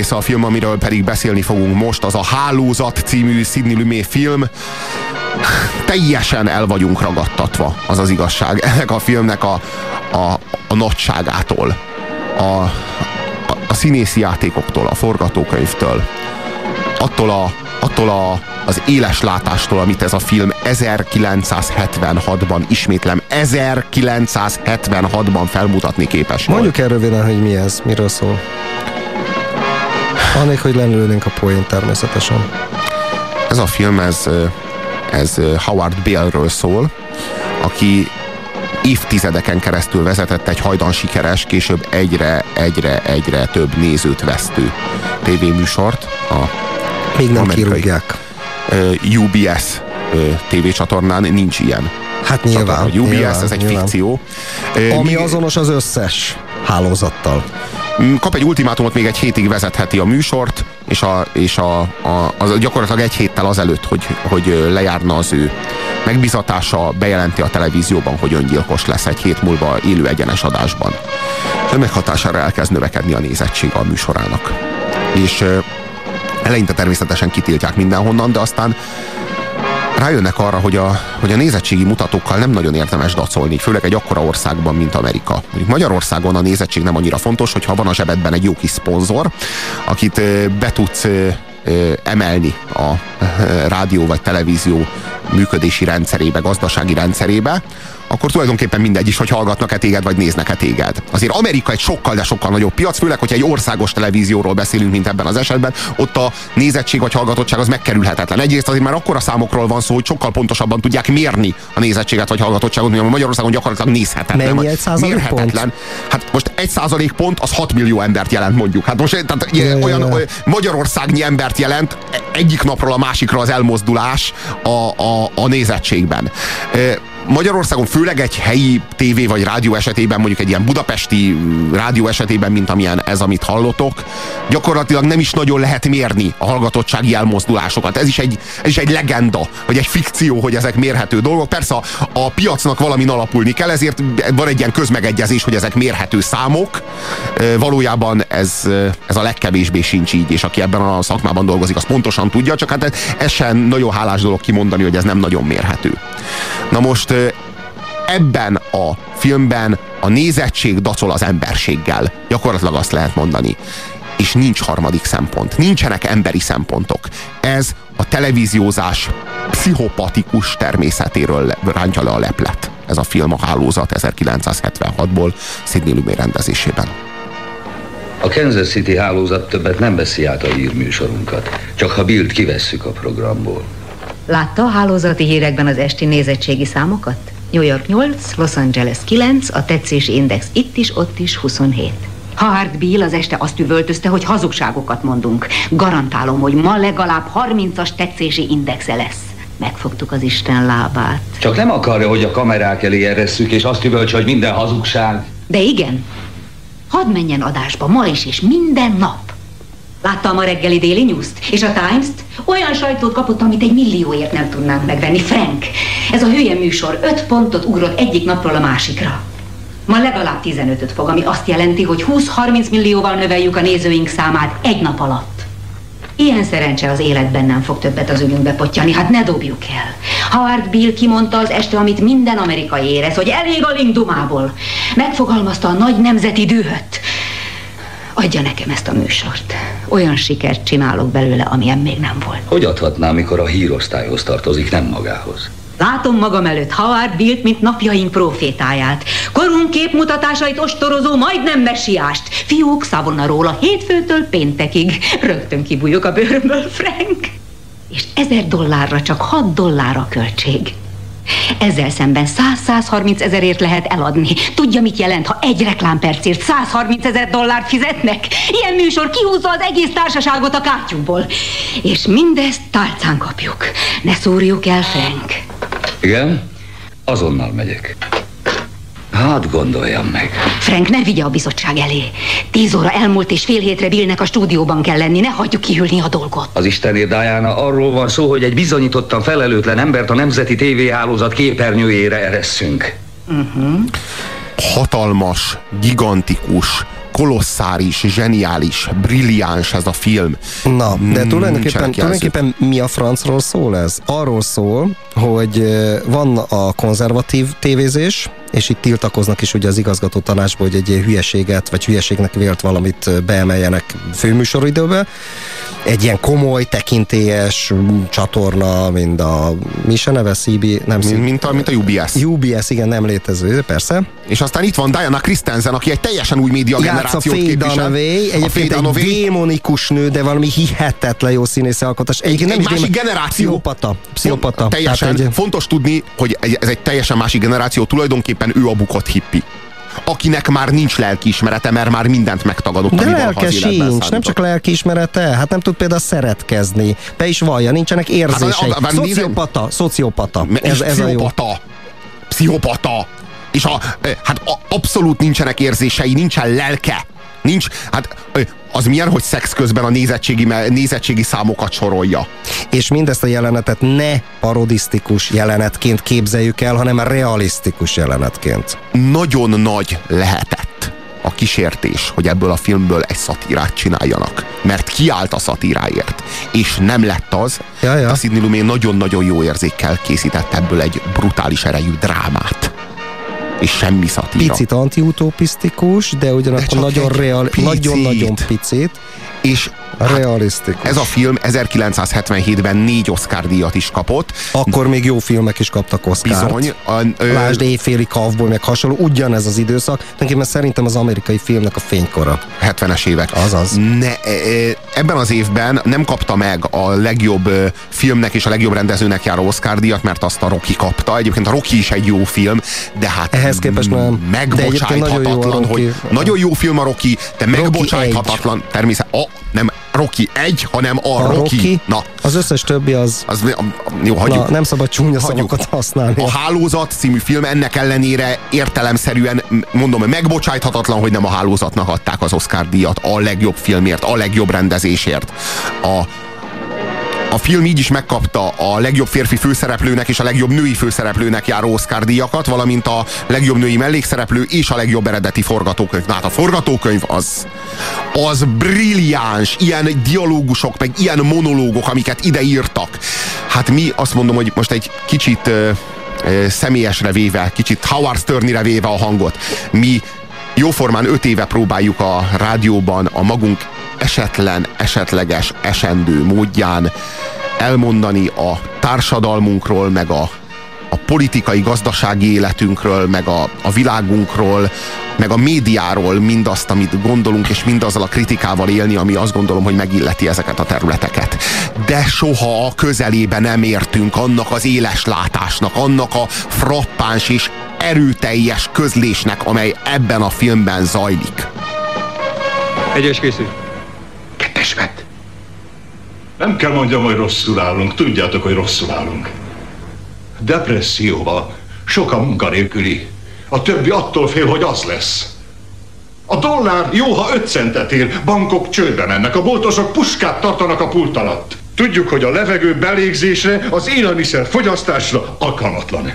része a film, amiről pedig beszélni fogunk most, az a Hálózat című Sidney Lumet film. Teljesen el vagyunk ragadtatva, az az igazság, ennek a filmnek a, a, a nagyságától, a, a, a színészi játékoktól, a forgatókönyvtől, attól, a, attól a, az éles látástól, amit ez a film 1976-ban, ismétlem, 1976-ban felmutatni képes Mondjuk el röviden, hogy mi ez, miről szól. Annék, hogy lenülnénk a poén természetesen. Ez a film, ez, ez Howard Bale-ről szól, aki évtizedeken keresztül vezetett egy hajdan sikeres, később egyre, egyre, egyre több nézőt vesztő tévéműsort. A Még nem kirúgják. UBS tévécsatornán nincs ilyen. Hát nyilván. Csatorna. UBS, nyilván, ez egy nyilván. fikció. Ami azonos az összes hálózattal. Mm, kap egy ultimátumot, még egy hétig vezetheti a műsort, és, a, és a, a, az gyakorlatilag egy héttel azelőtt, hogy, hogy lejárna az ő megbizatása, bejelenti a televízióban, hogy öngyilkos lesz egy hét múlva élő egyenes adásban. Ennek hatására elkezd növekedni a nézettsége a műsorának. És eleinte természetesen kitiltják mindenhonnan, de aztán rájönnek arra, hogy a, hogy a nézettségi mutatókkal nem nagyon érdemes dacolni, főleg egy akkora országban, mint Amerika. Mondjuk Magyarországon a nézettség nem annyira fontos, hogyha van a zsebedben egy jó kis szponzor, akit be tudsz emelni a rádió vagy televízió működési rendszerébe, gazdasági rendszerébe, akkor tulajdonképpen mindegy is, hogy hallgatnak-e téged, vagy néznek-e téged. Azért Amerika egy sokkal, de sokkal nagyobb piac, főleg, hogyha egy országos televízióról beszélünk, mint ebben az esetben, ott a nézettség vagy hallgatottság az megkerülhetetlen. Egyrészt azért már akkora számokról van szó, hogy sokkal pontosabban tudják mérni a nézettséget vagy hallgatottságot, mint a Magyarországon gyakorlatilag nézhetetlen. Mennyi egy mérhetetlen. pont? Hát most egy százalék pont az 6 millió embert jelent mondjuk. Hát most tehát, Ja, olyan, ja, ja. olyan Magyarországnyi embert jelent egyik napról a másikra az elmozdulás a, a, a nézettségben. Magyarországon főleg egy helyi tévé vagy rádió esetében, mondjuk egy ilyen budapesti rádió esetében, mint amilyen ez, amit hallotok, gyakorlatilag nem is nagyon lehet mérni a hallgatottsági elmozdulásokat. Ez is egy, ez is egy legenda, vagy egy fikció, hogy ezek mérhető dolgok. Persze a, a piacnak valamin alapulni kell, ezért van egy ilyen közmegegyezés, hogy ezek mérhető számok. Valójában ez, ez a legkevésbé sincs így, és aki ebben a szakmában dolgozik, az pontosan tudja, csak hát ez sem nagyon hálás dolog kimondani, hogy ez nem nagyon mérhető. Na most ebben a filmben a nézettség dacol az emberséggel. Gyakorlatilag azt lehet mondani. És nincs harmadik szempont. Nincsenek emberi szempontok. Ez a televíziózás pszichopatikus természetéről rántja le a leplet. Ez a film a Hálózat 1976-ból Sidney Lumet rendezésében. A Kansas City hálózat többet nem veszi át a hírműsorunkat, csak ha Bill-t kivesszük a programból. Látta a hálózati hírekben az esti nézettségi számokat? New York 8, Los Angeles 9, a tetszési index itt is, ott is 27. Howard Bill az este azt üvöltözte, hogy hazugságokat mondunk. Garantálom, hogy ma legalább 30-as tetszési indexe lesz. Megfogtuk az Isten lábát. Csak nem akarja, hogy a kamerák elé eresszük, és azt üvöltse, hogy minden hazugság. De igen, hadd menjen adásba ma is, és minden nap. Láttam a reggeli Daily News-t és a Times-t? Olyan sajtót kapott, amit egy millióért nem tudnánk megvenni. Frank, ez a hülye műsor öt pontot ugrott egyik napról a másikra. Ma legalább 15-öt fog, ami azt jelenti, hogy 20-30 millióval növeljük a nézőink számát egy nap alatt. Ilyen szerencse az életben nem fog többet az ügyünkbe pottyani, hát ne dobjuk el. Howard Bill kimondta az este, amit minden amerikai érez, hogy elég a lingdumából. Megfogalmazta a nagy nemzeti dühöt. Adja nekem ezt a műsort. Olyan sikert csinálok belőle, amilyen még nem volt. Hogy adhatná, mikor a hírosztályhoz tartozik, nem magához? Látom magam előtt Howard Billt, mint napjaink profétáját. Korunk képmutatásait ostorozó, majdnem messiást. Fiúk szavonna róla hétfőtől péntekig. Rögtön kibújok a bőrömből, Frank. És ezer dollárra csak 6 dollár a költség. Ezzel szemben 100-130 ezerért lehet eladni. Tudja, mit jelent, ha egy reklámpercért 130 ezer dollárt fizetnek? Ilyen műsor kihúzza az egész társaságot a kátyúból. És mindezt tálcán kapjuk. Ne szúrjuk el, Frank. Igen? Azonnal megyek. Hát gondoljam meg. Frank, ne vigye a bizottság elé. Tíz óra elmúlt és fél hétre Billnek a stúdióban kell lenni. Ne hagyjuk kihűlni a dolgot. Az Istenért, Diana, arról van szó, hogy egy bizonyítottan felelőtlen embert a Nemzeti tévéhálózat képernyőjére eresszünk. hatalmas, gigantikus, kolosszáris, zseniális, brilliáns ez a film. Na, de Nincsenek tulajdonképpen, tulajdonképpen mi a francról szól ez? Arról szól, hogy ö, van a konzervatív tévézés, és itt tiltakoznak is ugye az igazgató tanácsból, hogy egy ilyen hülyeséget, vagy hülyeségnek vélt valamit beemeljenek főműsoridőbe. Egy ilyen komoly, tekintélyes csatorna, mint a, mi a neve, CB, nem CB, mint, a, mint a UBS. UBS, igen, nem létező, persze. És aztán itt van Diana Christensen, aki egy teljesen új média generációt képvisel. Dunaway, A Faye egyébként egy Dunaway. démonikus nő, de valami hihetetlen jó színészi alkotás. Egyébként egy nem is másik démon- generáció. Pszichopata. Pszichopata. Teljesen Tehát egy- fontos tudni, hogy egy- ez egy teljesen másik generáció, tulajdonképpen ő a bukott hippi akinek már nincs lelkiismerete, mert már mindent megtagadott, De lelke sincs, nem csak lelkiismerete, hát nem tud például szeretkezni. Be is vallja, nincsenek érzései. Hát, a- a- Szociopata, szociopata. Ez, ez a jó. pszichopata. És a, hát a, abszolút nincsenek érzései, nincsen lelke. Nincs, hát az milyen, hogy szex közben a nézettségi, nézettségi számokat sorolja. És mindezt a jelenetet ne parodisztikus jelenetként képzeljük el, hanem realisztikus jelenetként. Nagyon nagy lehetett a kísértés, hogy ebből a filmből egy szatírát csináljanak. Mert kiállt a szatíráért. És nem lett az. Ja, ja. A Sidney Lumet nagyon-nagyon jó érzékkel készített ebből egy brutális erejű drámát. És semmi szatíra. Picit antiutopisztikus, de ugyanakkor nagyon real, picit. nagyon-nagyon picit. És Realisztikus. ez a film 1977-ben négy Oscar díjat is kapott. Akkor még jó filmek is kaptak Oscárt. Bizony. A, ö, Lásd éjféli kavból, meg hasonló, ugyanez az időszak. Tulajdonképpen szerintem az amerikai filmnek a fénykora. 70-es évek. Azaz. Ne, e, e, ebben az évben nem kapta meg a legjobb filmnek és a legjobb rendezőnek járó Oscar díjat, mert azt a Rocky kapta. Egyébként a Rocky is egy jó film, de hát Ehhez képest nem. Egyébként nagyon jó megbocsájthatatlan, hogy nagyon jó film a Rocky, de megbocsájthatatlan. Természet, a, nem Rocky egy, hanem a, A Rocky. Rocky, Na, az összes többi az... az, jó, hagyjuk. Na, nem szabad csúnya Hagyjuk. szavakat használni. A Hálózat című film ennek ellenére értelemszerűen, mondom, megbocsájthatatlan, hogy nem a Hálózatnak adták az Oscar díjat a legjobb filmért, a legjobb rendezésért. A, a film így is megkapta a legjobb férfi főszereplőnek és a legjobb női főszereplőnek járó Oscar díjakat, valamint a legjobb női mellékszereplő és a legjobb eredeti forgatókönyv. Na hát a forgatókönyv az, az brilliáns, ilyen dialógusok, meg ilyen monológok, amiket ide írtak. Hát mi azt mondom, hogy most egy kicsit ö, ö, személyesre véve, kicsit Howard Sternire véve a hangot. Mi jóformán öt éve próbáljuk a rádióban a magunk esetlen, esetleges, esendő módján elmondani a társadalmunkról, meg a, a politikai, gazdasági életünkről, meg a, a világunkról, meg a médiáról mindazt, amit gondolunk, és mindazzal a kritikával élni, ami azt gondolom, hogy megilleti ezeket a területeket. De soha a közelébe nem értünk annak az éles látásnak, annak a frappáns és erőteljes közlésnek, amely ebben a filmben zajlik. Egyes készül. Kettes vett. Nem kell mondjam, hogy rosszul állunk. Tudjátok, hogy rosszul állunk. Depresszióba. Sok a munkanélküli. A többi attól fél, hogy az lesz. A dollár jó, ha 5 centet ér, bankok csődbe mennek, a boltosok puskát tartanak a pult alatt. Tudjuk, hogy a levegő belégzésre, az élelmiszer fogyasztásra alkalmatlan.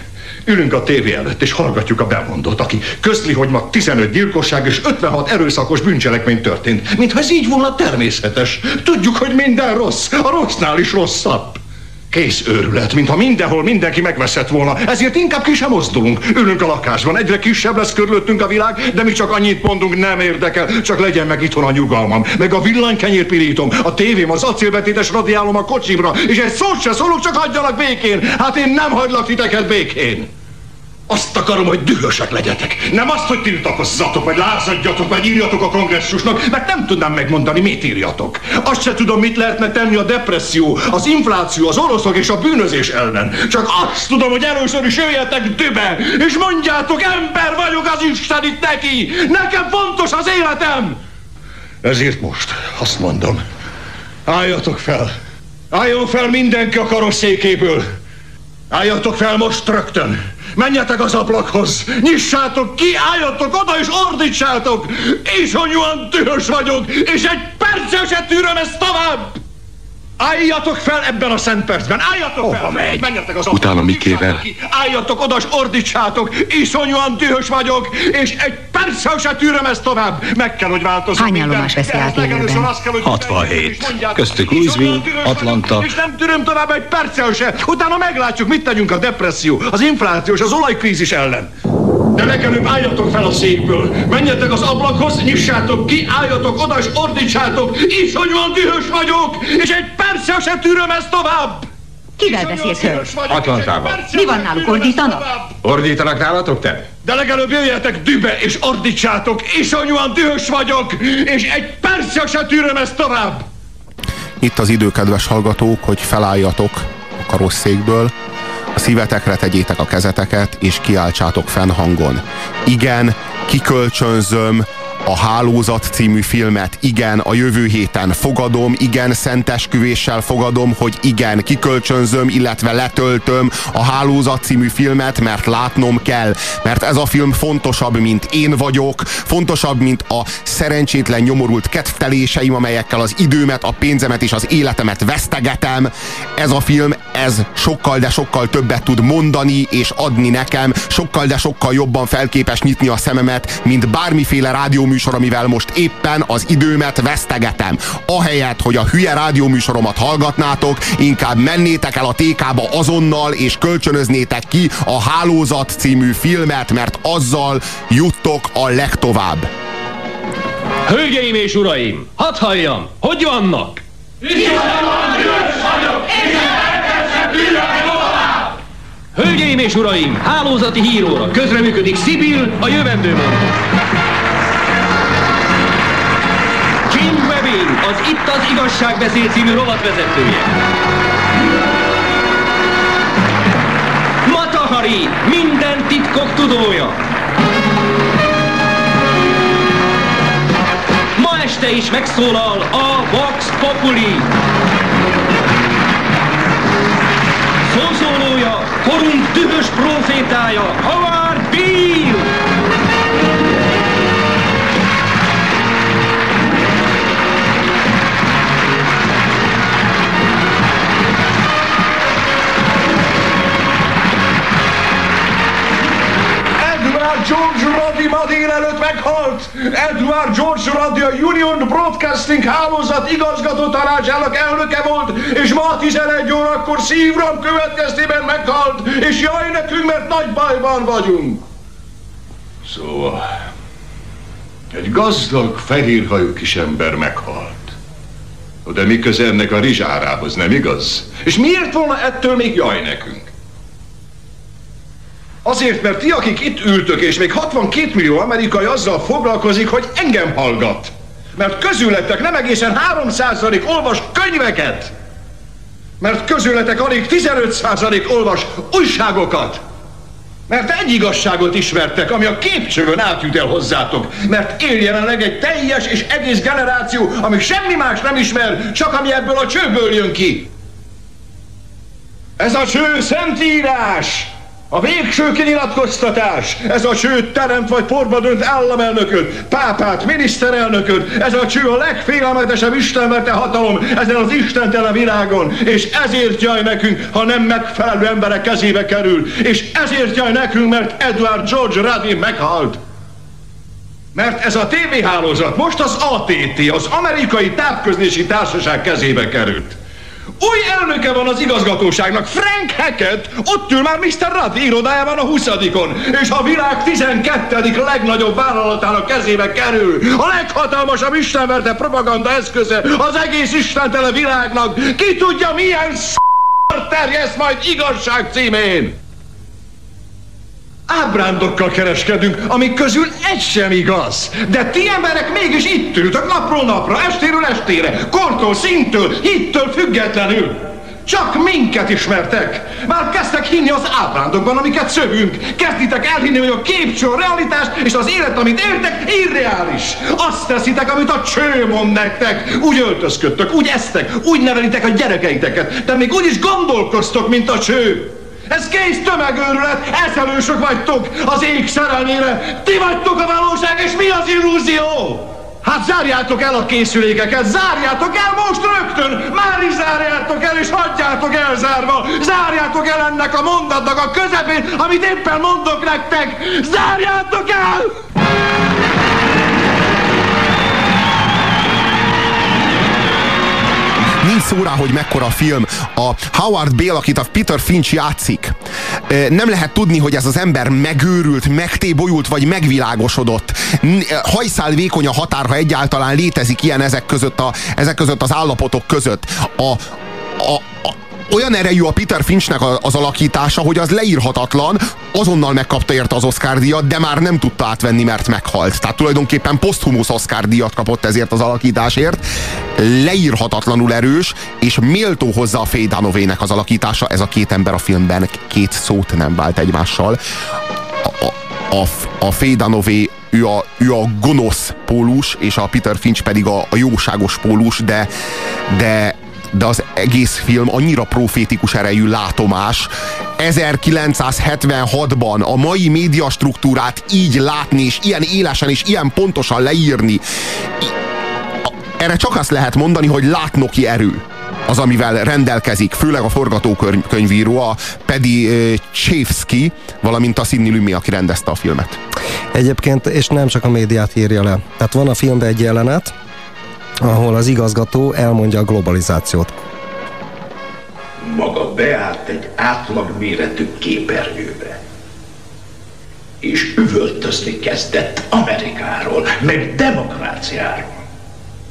Ülünk a tévé előtt, és hallgatjuk a bemondót, aki közli, hogy ma 15 gyilkosság és 56 erőszakos bűncselekmény történt. Mintha ez így volna természetes. Tudjuk, hogy minden rossz, a rossznál is rosszabb. Kész őrület, mintha mindenhol mindenki megveszett volna. Ezért inkább ki sem mozdulunk. Ülünk a lakásban, egyre kisebb lesz körülöttünk a világ, de mi csak annyit mondunk, nem érdekel, csak legyen meg itthon a nyugalmam. Meg a villanykenyérpirítom, a tévém, az acélbetétes radiálom a kocsimra, és egy szót se szólok, csak hagyjanak békén. Hát én nem hagylak titeket békén. Azt akarom, hogy dühösek legyetek. Nem azt, hogy tiltakozzatok, vagy lázadjatok, vagy írjatok a kongresszusnak, mert nem tudnám megmondani, mit írjatok. Azt se tudom, mit lehetne tenni a depresszió, az infláció, az oroszok és a bűnözés ellen. Csak azt tudom, hogy először is jöjjetek dübe, és mondjátok, ember vagyok az Isten itt neki. Nekem fontos az életem. Ezért most azt mondom, álljatok fel. Álljon fel mindenki a karosszékéből. Álljatok fel most rögtön! Menjetek az ablakhoz! Nyissátok ki, álljatok oda és ordítsátok! Iszonyúan dühös vagyok, és egy percet se tűröm ezt tovább! Álljatok fel ebben a szent percben! Álljatok Hova fel! megy? Menjetek az Utána mikével? Álljatok oda, s ordítsátok! Iszonyúan dühös vagyok, és egy perccel se tűröm ezt tovább! Meg kell, hogy változzon Hány állomás veszi át élőben? azt kell, hogy 67. és mondjátok, Köztük Louisville, Atlanta. És nem tűröm tovább egy perccel se! Utána meglátjuk, mit tegyünk a depresszió, az infláció és az olajkrízis ellen. De legelőbb álljatok fel a székből, menjetek az ablakhoz, nyissátok ki, álljatok oda és ordítsátok, iszonyúan dühös vagyok, és egy perccel se tűröm ezt tovább! Kivel beszélsz, egy Atlantában. Mi van náluk, ordítanak? Ordítanak nálatok te? De legalább jöjjetek dübe és ordítsátok, iszonyúan dühös vagyok, és egy perccel se tűröm ezt tovább! Itt az idő, kedves hallgatók, hogy felálljatok a karosszékből, a szívetekre tegyétek a kezeteket, és kiáltsátok fenn hangon. Igen, kikölcsönzöm a Hálózat című filmet, igen, a jövő héten fogadom, igen, szentesküvéssel fogadom, hogy igen, kikölcsönzöm, illetve letöltöm a Hálózat című filmet, mert látnom kell, mert ez a film fontosabb, mint én vagyok, fontosabb, mint a szerencsétlen nyomorult ketteléseim, amelyekkel az időmet, a pénzemet és az életemet vesztegetem. Ez a film, ez sokkal, de sokkal többet tud mondani és adni nekem, sokkal, de sokkal jobban felképes nyitni a szememet, mint bármiféle rádióműsor, amivel most éppen az időmet vesztegetem. Ahelyett, hogy a hülye rádióműsoromat hallgatnátok, inkább mennétek el a TK-ba azonnal, és kölcsönöznétek ki a Hálózat című filmet, mert azzal juttok a legtovább. Hölgyeim és uraim, hadd halljam, hogy vannak? Hölgyeim és uraim, hálózati híróra közreműködik Sibyl, a jövendő Itt az Igazságbeszéd című rovatvezetője. Matahari, minden titkok tudója. Ma este is megszólal a Vox Populi. Szószólója, korunk dühös profétája, meghalt! Edward George a Union Broadcasting hálózat igazgató tanácsának elnöke volt, és ma 11 órakor szívram következtében meghalt, és jaj nekünk, mert nagy bajban vagyunk. Szóval, egy gazdag, fehérhajú kis ember meghalt. De mi köze ennek a rizsárához, nem igaz? És miért volna ettől még jaj nekünk? Azért, mert ti, akik itt ültök, és még 62 millió amerikai azzal foglalkozik, hogy engem hallgat. Mert közületek nem egészen 3% olvas könyveket. Mert közületek alig 15% olvas újságokat. Mert egy igazságot ismertek, ami a képcsövön átjut el hozzátok. Mert él jelenleg egy teljes és egész generáció, ami semmi más nem ismer, csak ami ebből a csőből jön ki. Ez a cső szentírás! A végső kinyilatkoztatás! Ez a cső teremt vagy porba dönt államelnököt, pápát, miniszterelnököt! Ez a cső a legfélelmetesebb istenverte hatalom ezen az istentelen világon! És ezért jaj nekünk, ha nem megfelelő emberek kezébe kerül! És ezért jaj nekünk, mert Edward George Ruddy meghalt! Mert ez a tévéhálózat most az ATT, az Amerikai Távközlési Társaság kezébe került. Új elnöke van az igazgatóságnak, Frank Hackett, ott ül már Mr. Rudd irodájában a 20 és a világ 12. legnagyobb vállalatának kezébe kerül. A leghatalmasabb istenverte propaganda eszköze az egész istentele világnak. Ki tudja milyen sz*** terjeszt majd igazság címén. Ábrándokkal kereskedünk, amik közül egy sem igaz. De ti emberek mégis itt ültök napról napra, estéről estére, kortól, szintől, hittől függetlenül. Csak minket ismertek. Már kezdtek hinni az ábrándokban, amiket szövünk. Kezditek elhinni, hogy a képcső a realitás, és az élet, amit éltek, irreális. Azt teszitek, amit a cső mond nektek. Úgy öltözködtök, úgy esztek, úgy nevelitek a gyerekeiteket, de még úgy is gondolkoztok, mint a cső. Ez kész tömegőrület, eszelősök vagytok az ég szerelmére. Ti vagytok a valóság, és mi az illúzió? Hát zárjátok el a készülékeket, zárjátok el most rögtön, már is zárjátok! El és hagyjátok elzárva! Zárjátok el ennek a mondatnak a közepén, amit éppen mondok nektek! Zárjátok el! nincs szó rá, hogy mekkora film. A Howard Bale, akit a Peter Finch játszik, nem lehet tudni, hogy ez az ember megőrült, megtébolyult, vagy megvilágosodott. Hajszál vékony a határ, ha egyáltalán létezik ilyen ezek között, a, ezek között az állapotok között. A, a, olyan erejű a Peter Finchnek az alakítása, hogy az leírhatatlan, azonnal megkapta érte az Oscar díjat, de már nem tudta átvenni, mert meghalt. Tehát tulajdonképpen poszthumusz Oscar díjat kapott ezért az alakításért. Leírhatatlanul erős, és méltó hozzá a Faye az alakítása. Ez a két ember a filmben két szót nem vált egymással. A, a, a, a ő a, ő a gonosz pólus, és a Peter Finch pedig a, a jóságos pólus, de, de de az egész film annyira profétikus erejű látomás. 1976-ban a mai médiastruktúrát így látni, és ilyen élesen és ilyen pontosan leírni, erre csak azt lehet mondani, hogy látnoki erő az, amivel rendelkezik, főleg a forgatókönyvíró, a Pedi Chevsky, valamint a Sidney Lumet, aki rendezte a filmet. Egyébként, és nem csak a médiát írja le. Tehát van a filmben egy jelenet, ahol az igazgató elmondja a globalizációt. Maga beállt egy átlag méretű képernyőbe, és üvöltözni kezdett Amerikáról, meg demokráciáról.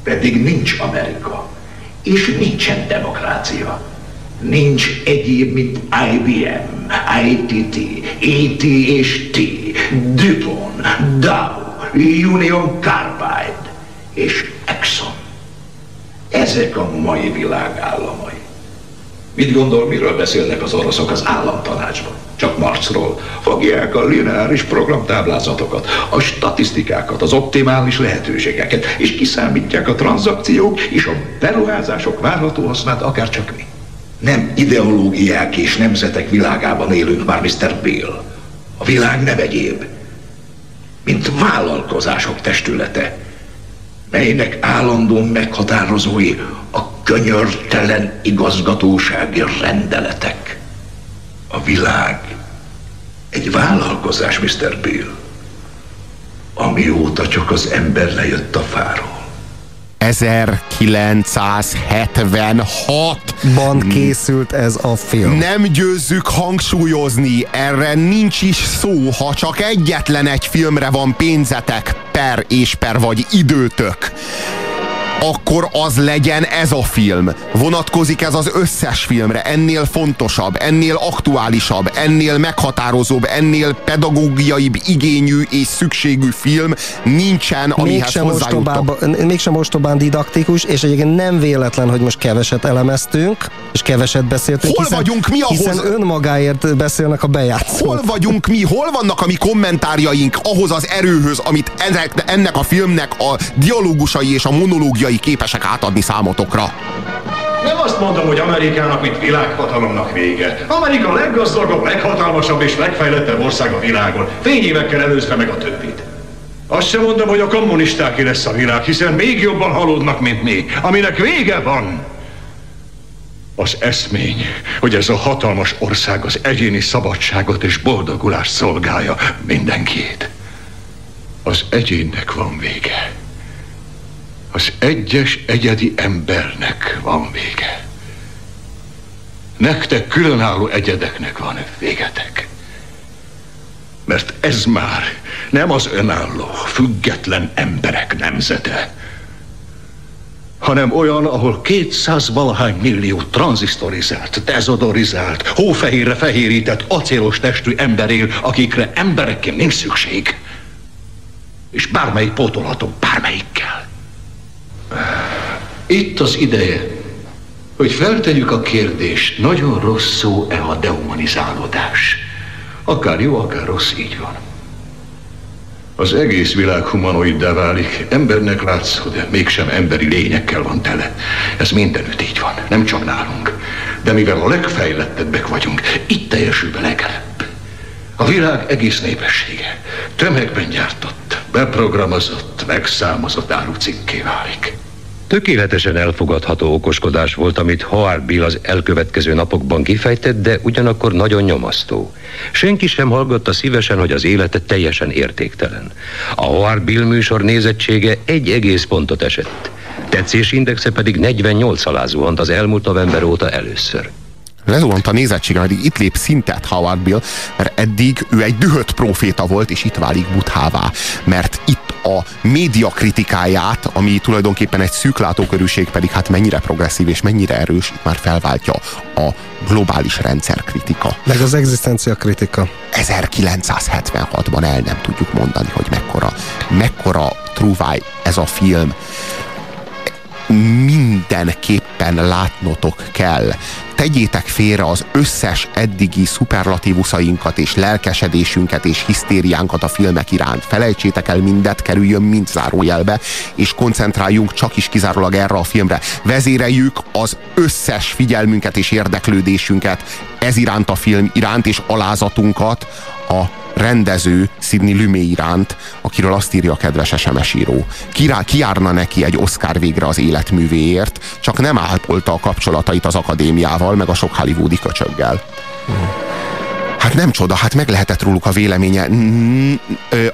Pedig nincs Amerika, és nincsen demokrácia. Nincs egyéb, mint IBM, ITT, AT és T, DuPont, Dow, Union Carbide és. Ezek a mai világ államai. Mit gondol, miről beszélnek az oroszok az államtanácsban? Csak Marcról. Fogják a lineáris programtáblázatokat, a statisztikákat, az optimális lehetőségeket, és kiszámítják a tranzakciók és a beruházások várható hasznát, akár csak mi. Nem ideológiák és nemzetek világában élünk már, Mr. Bill. A világ nem egyéb, mint vállalkozások testülete, melynek állandó meghatározói a könyörtelen igazgatósági rendeletek. A világ egy vállalkozás, Mr. Bill, amióta csak az ember lejött a fáról. 1976-ban készült ez a film. Nem győzzük hangsúlyozni, erre nincs is szó, ha csak egyetlen egy filmre van pénzetek, per és per vagy időtök akkor az legyen ez a film. Vonatkozik ez az összes filmre, ennél fontosabb, ennél aktuálisabb, ennél meghatározóbb, ennél pedagógiaibb igényű és szükségű film nincsen, amihez mégsem hozzájutottak. Mégsem ostobán didaktikus, és egyébként nem véletlen, hogy most keveset elemeztünk, és keveset beszéltünk. Hol hiszen, vagyunk mi ahhoz? Hiszen önmagáért beszélnek a bejátszók. Hol vagyunk mi? Hol vannak a mi kommentárjaink ahhoz az erőhöz, amit ennek, ennek a filmnek a dialógusai és a monológiai tagjai képesek átadni számotokra. Nem azt mondom, hogy Amerikának, mint világhatalomnak vége. Amerika leggazdagabb, leghatalmasabb és legfejlettebb ország a világon. Fényévekkel előzve meg a többit. Azt sem mondom, hogy a kommunistáké lesz a világ, hiszen még jobban halódnak, mint mi, aminek vége van. Az eszmény, hogy ez a hatalmas ország az egyéni szabadságot és boldogulást szolgálja mindenkiét. Az egyénnek van vége. Az egyes egyedi embernek van vége. Nektek különálló egyedeknek van végetek. Mert ez már nem az önálló, független emberek nemzete, hanem olyan, ahol 200 valahány millió tranzisztorizált, dezodorizált, hófehérre fehérített, acélos testű ember él, akikre emberekként nincs szükség. És bármelyik pótolható bármelyikkel. Itt az ideje, hogy feltegyük a kérdést, nagyon rossz szó-e a dehumanizálódás? Akár jó, akár rossz, így van. Az egész világ humanoiddá válik, embernek látszó, de mégsem emberi lényekkel van tele. Ez mindenütt így van, nem csak nálunk. De mivel a legfejlettebbek vagyunk, itt teljesül be legelebb. A világ egész népessége tömegben gyártott, beprogramozott, megszámozott árucikké válik. Tökéletesen elfogadható okoskodás volt, amit Howard Bill az elkövetkező napokban kifejtett, de ugyanakkor nagyon nyomasztó. Senki sem hallgatta szívesen, hogy az élete teljesen értéktelen. A Howard Bill műsor nézettsége egy egész pontot esett. Tetszésindexe pedig 48 alá zuhant az elmúlt november óta először lezuhant a nézettsége, mert itt lép szintet Howard Bill, mert eddig ő egy dühött proféta volt, és itt válik buthává. Mert itt a média kritikáját, ami tulajdonképpen egy szűklátókörűség, pedig hát mennyire progresszív és mennyire erős, itt már felváltja a globális rendszerkritika. Meg az egzisztencia kritika. 1976-ban el nem tudjuk mondani, hogy mekkora, mekkora trúváj ez a film mindenképpen látnotok kell. Tegyétek félre az összes eddigi szuperlatívuszainkat és lelkesedésünket és hisztériánkat a filmek iránt. Felejtsétek el mindet, kerüljön mind zárójelbe, és koncentráljunk csak is kizárólag erre a filmre. Vezéreljük az összes figyelmünket és érdeklődésünket ez iránt a film iránt, és alázatunkat a rendező Sidney Lumé iránt, akiről azt írja a kedves SMS író. Kirá, kiárna neki egy Oscar végre az életművéért, csak nem ápolta a kapcsolatait az akadémiával, meg a sok hollywoodi köcsöggel. Hát nem csoda, hát meg lehetett róluk a véleménye.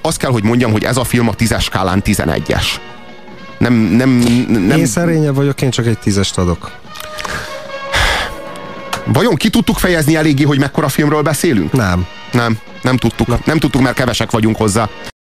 Azt kell, hogy mondjam, hogy ez a film a tízes skálán 11-es. Nem, nem, nem... Én szerényebb vagyok, én csak egy tízest adok. Vajon ki tudtuk fejezni eléggé, hogy mekkora filmről beszélünk? Nem. Nem, nem tudtuk. Nem tudtuk, mert kevesek vagyunk hozzá.